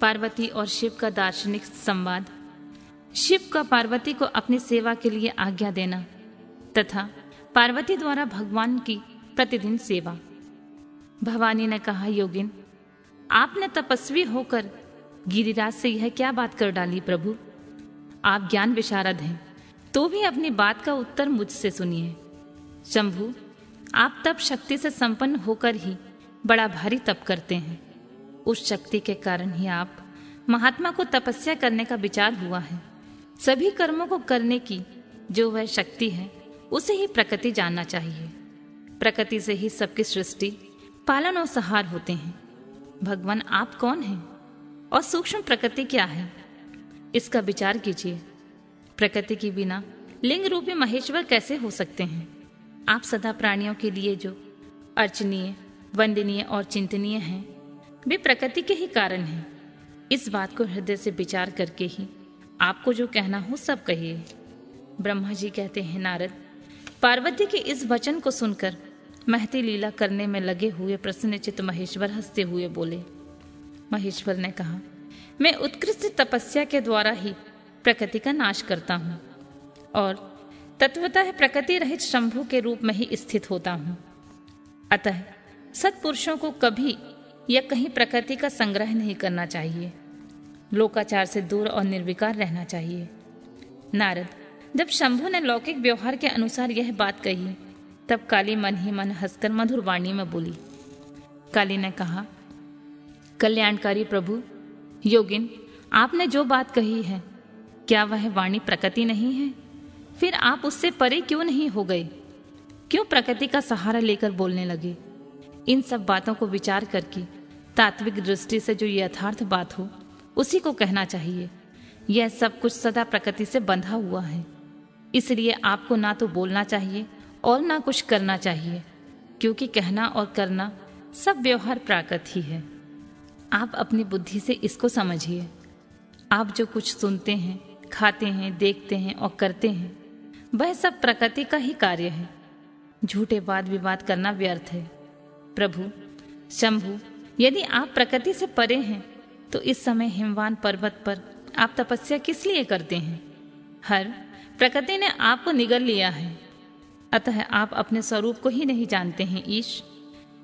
पार्वती और शिव का दार्शनिक संवाद। शिव का पार्वती को अपनी सेवा के लिए आज्ञा देना तथा पार्वती द्वारा भगवान की प्रतिदिन सेवा। भवानी ने कहा, योगिन, आपने तपस्वी होकर गिरिराज से यह क्या बात कर डाली प्रभु? आप ज्ञान विशारद हैं तो भी अपनी बात का उत्तर मुझसे सुनिए। शंभु, आप तप शक्ति से संपन्न होकर ही बड़ा भारी तप करते हैं। उस शक्ति के कारण ही आप महात्मा को तपस्या करने का विचार हुआ है। सभी कर्मों को करने की जो वह शक्ति है, उसे ही प्रकृति जानना चाहिए। प्रकृति से ही सबकी सृष्टि, पालन और सहार होते हैं। भगवान आप कौन हैं और सूक्ष्म प्रकृति क्या है? इसका विचार कीजिए। प्रकृति के बिना लिंग रूपी महेश्वर कैसे हो सकते हैं? आप सदा प्राणियों के लिए जो अर्चनीय, वंदनीय और चिंतनीय हैं वे प्रकृति के ही कारण हैं। इस बात को हृदय से विचार करके ही आपको जो कहना हो सब कहिए। ब्रह्मा जी कहते हैं, नारद, पार्वती के इस वचन को सुनकर महती लीला करने में लगे हुए प्रसन्नचित महेश्वर हँसते हुए बोले। महेश्वर ने कहा, मैं उत्कृष्ट तपस्या के द्वारा ही प्रकृति का नाश करता हूँ और तत्वतः प्रकृति रहित शंभु के रूप में ही स्थित होता हूँ। अतः सत्पुरुषों को कभी या कहीं प्रकृति का संग्रह नहीं करना चाहिए। लोकाचार से दूर और निर्विकार रहना चाहिए। नारद, जब शंभु ने लौकिक व्यवहार के अनुसार यह बात कही, तब काली मन ही मन हंसकर मधुर वाणी में बोली। काली ने कहा, कल्याणकारी प्रभु, योगिन, आपने जो बात कही है, क्या वह वाणी प्रकृति नहीं है? फिर आप उससे परे क्यों नहीं हो गए? क्यों प्रकृति का सहारा लेकर बोलने लगे? इन सब बातों को विचार करके तात्विक दृष्टि से जो यथार्थ बात हो, उसी को कहना चाहिए। यह सब कुछ सदा प्रकृति से बंधा हुआ है। इसलिए आपको ना तो बोलना चाहिए और ना कुछ करना चाहिए, क्योंकि कहना और करना सब व्यवहार प्राकृत ही है। आप अपनी बुद्धि से इसको समझिए। आप जो कुछ सुनते हैं, खाते हैं, देखते हैं और करते हैं, वह सब प्रकृति का ही कार्य है। झूठे वाद विवाद करना व्यर्थ है। प्रभु, शंभु यदि आप प्रकृति से परे हैं तो इस समय हिमवान पर्वत पर आप तपस्या किस लिए करते हैं? हर, प्रकृति ने आपको निगल लिया है। अतः आप अपने स्वरूप को ही नहीं जानते हैं, ईश।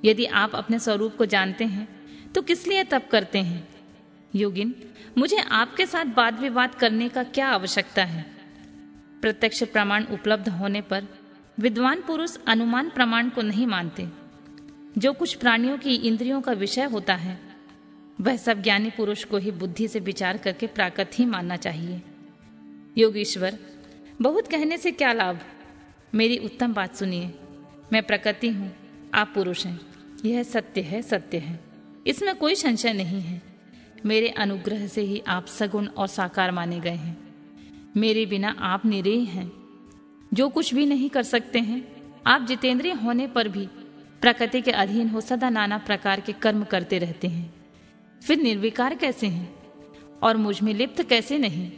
यदि आप अपने स्वरूप को जानते हैं तो किस लिए तप करते हैं? योगिन, मुझे आपके साथ वाद विवाद करने का क्या आवश्यकता है? प्रत्यक्ष प्रमाण उपलब्ध होने पर विद्वान पुरुष अनुमान प्रमाण को नहीं मानते। जो कुछ प्राणियों की इंद्रियों का विषय होता है, वह सब ज्ञानी पुरुष को ही बुद्धि से विचार करके प्राकृत ही मानना चाहिए। योगीश्वर, बहुत कहने से क्या लाभ? मेरी उत्तम बात सुनिए। मैं प्रकृति हूँ, आप पुरुष हैं। यह सत्य है सत्य है। इसमें कोई संशय नहीं है। मेरे अनुग्रह से ही आप सगुण और साकार माने गए हैं। मेरे बिना आप निरेह हैं। जो कुछ भी नहीं कर सकते हैं, आप जितेंद्रिय होने पर भी प्रकृति के अधीन हो, सदा नाना प्रकार के कर्म करते रहते हैं। फिर निर्विकार कैसे हैं? और मुझमें लिप्त कैसे नहीं?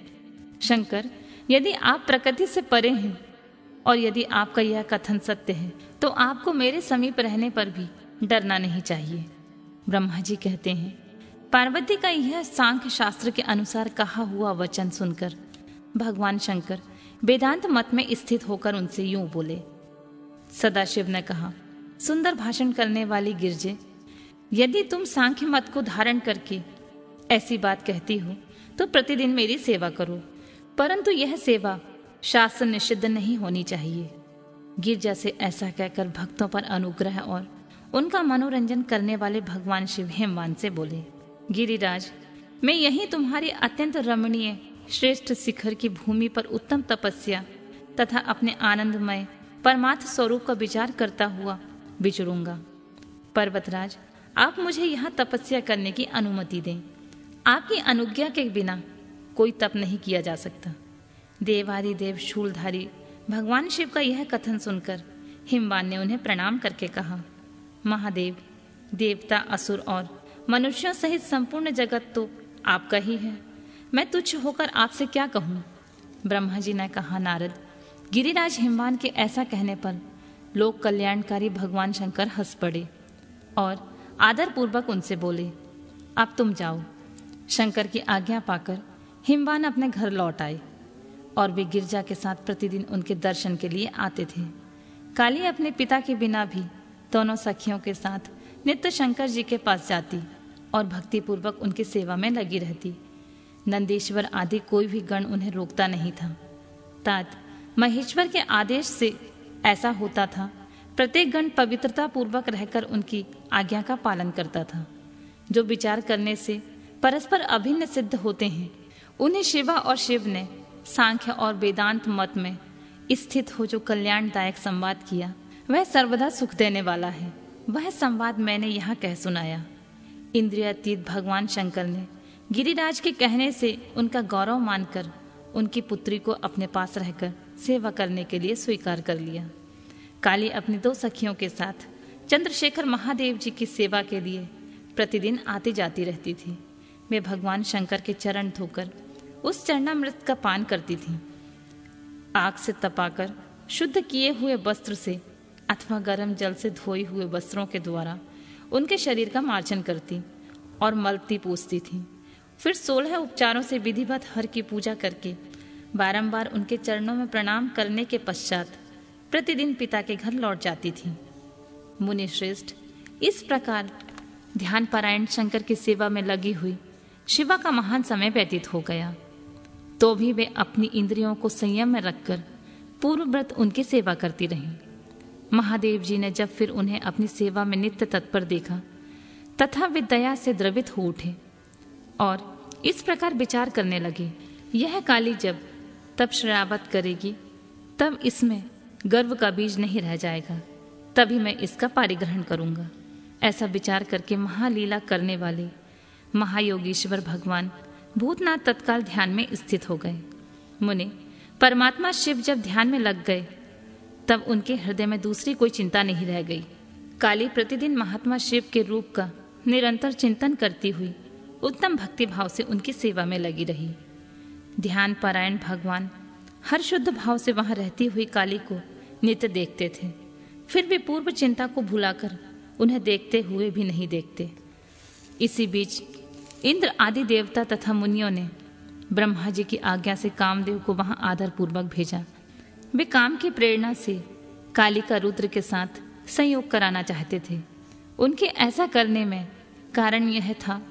शंकर, यदि आप प्रकृति से परे हैं, और यदि आपका यह कथन सत्य है तो आपको मेरे समीप रहने पर भी डरना नहीं चाहिए। ब्रह्मा जी कहते हैं, पार्वती का यह सांख्य शास्त्र के अनुसार कहा हुआ वचन सुनकर, भगवान शंकर वेदांत मत में स्थित होकर उनसे यूँ बोले, सदाशिव ने कहा सुंदर भाषण करने वाली गिरजे, यदि तुम सांख्य मत को धारण करके ऐसी बात कहती हो तो प्रतिदिन मेरी सेवा करो। परंतु यह सेवा शास्त्र निषिद्ध नहीं होनी चाहिए। गिरजा से ऐसा कहकर भक्तों पर अनुग्रह और उनका मनोरंजन करने वाले भगवान शिव हेमवान से बोले, गिरिराज, मैं यही तुम्हारी अत्यंत रमणीय, श्रेष्ठ शिखर की भूमि पर उत्तम तपस्या तथा अपने आनंदमय परमार्थ स्वरूप का विचार करता हुआ विचरूँगा पर्वतराज, आप मुझे यहाँ तपस्या करने की अनुमति दें। आपकी अनुज्ञा के बिना कोई तप नहीं किया जा सकता। देवादि देव शूलधारी, भगवान शिव का यह कथन सुनकर हिमवान ने उन्हें प्रणाम करके कहा, महादेव, देवता असुर और मनुष्यों सहित संपूर्ण जगत तो आपका ही है। मैं तुच्छ होकर आपसे क्या कहूँ? ब्रह्मा जी ने कहा, नारद, गिरिराज हिमवान के ऐसा कहने पर लोक कल्याणकारी भगवान शंकर हंस पड़े और आदर पूर्वक उनसे बोले, अब तुम जाओ। शंकर की आज्ञा पाकर हिमवान अपने घर लौट आए और वे गिरजा के साथ प्रतिदिन उनके दर्शन के लिए आते थे। काली अपने पिता के बिना भी दोनों सखियों के साथ नित्य शंकर जी के पास जाती और भक्तिपूर्वक उनकी सेवा में लगी रहती। नंदेश्वर आदि कोई भी गण उन्हें रोकता नहीं था। तात महेश्वर के आदेश से ऐसा होता था। प्रत्येक गण पवित्रता पूर्वक रहकर उनकी आज्ञा का पालन करता था। जो विचार करने से परस्पर अभिन्न सिद्ध होते हैं, उन्हें शिवा और शिव ने सांख्य और वेदांत मत में स्थित हो जो कल्याणदायक संवाद किया, वह सर्वदा सुख देने वाला है। वह संवाद मैंने यहाँ कह सुनाया। इंद्रियातीत भगवान शंकर ने गिरिराज के कहने से उनका गौरव मानकर उनकी पुत्री को अपने पास रहकर सेवा करने के लिए स्वीकार कर लिया। काली अपनी दो सखियों के साथ चंद्रशेखर महादेव जी की सेवा के लिए प्रतिदिन आती जाती रहती थी। वे भगवान शंकर के चरण धोकर उस चरणामृत का पान करती थी। आग से तपाकर, शुद्ध किए हुए वस्त्र से अथवा गर्म जल से धोए हुए वस्त्रों के द्वारा उनके शरीर का मार्जन करती और मलती पूछती थी। फिर सोलह उपचारों से विधिवत हर की पूजा करके बारंबार उनके चरणों में प्रणाम करने के पश्चात प्रतिदिन पिता के घर लौट जाती थी। मुनि श्रेष्ठ, इस प्रकार ध्यान पारायण शंकर की सेवा में लगी हुई शिवा का महान समय व्यतीत हो गया। तो भी वे अपनी इंद्रियों को संयम में रखकर पूर्व व्रत उनकी सेवा करती रहीं। महादेव जी ने जब फिर उन्हें अपनी सेवा में नित्य तत्पर देखा, तथा वे दया से द्रवित हो उठे और इस प्रकार विचार करने लगे, यह काली जब तब श्रावत करेगी, तब इसमें गर्व का बीज नहीं रह जाएगा, तभी मैं इसका पारिग्रहण करूँगा। ऐसा विचार करके महालीला करने वाले महायोगीश्वर भगवान भूतनाथ तत्काल ध्यान में स्थित हो गए। मुने, परमात्मा शिव जब ध्यान में लग गए, तब उनके हृदय में दूसरी कोई चिंता नहीं रह गई। काली प्रतिदिन महात्मा शिव के रूप का निरंतर चिंतन करती हुई उत्तम भक्ति भाव से उनकी सेवा में लगी रही। ध्यान पारायण भगवान हर शुद्ध भाव से वहाँ रहती हुई काली को नित्य देखते थे। फिर भी पूर्व चिंता को भुलाकर उन्हें देखते हुए भी नहीं देखते। इसी बीच इंद्र आदि देवता तथा मुनियों ने ब्रह्मा जी की आज्ञा से कामदेव को वहाँ आदर पूर्वक भेजा। वे काम की प्रेरणा से काली का रुद्र के साथ संयोग कराना चाहते थे। उनके ऐसा करने में कारण यह था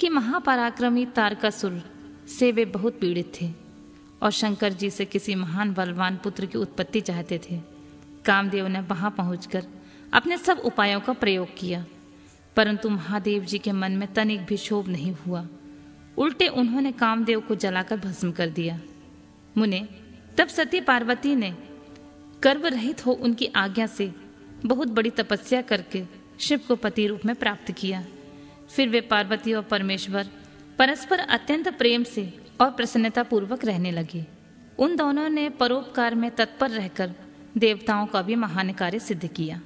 कि महापराक्रमी तारकासुर से वे बहुत पीड़ित थे और शंकर जी से किसी महान बलवान पुत्र की उत्पत्ति चाहते थे। कामदेव ने वहाँ पहुंचकर अपने सब उपायों का प्रयोग किया, परंतु महादेव जी के मन में तनिक भी शोभ नहीं हुआ। उल्टे उन्होंने कामदेव को जलाकर भस्म कर दिया। मुने, तब सती पार्वती ने गर्व रहित हो उनकी आज्ञा से बहुत बड़ी तपस्या करके शिव को पति रूप में प्राप्त किया। फिर वे पार्वती और परमेश्वर परस्पर अत्यंत प्रेम से और प्रसन्नता पूर्वक रहने लगे। उन दोनों ने परोपकार में तत्पर रहकर देवताओं का भी महान कार्य सिद्ध किया।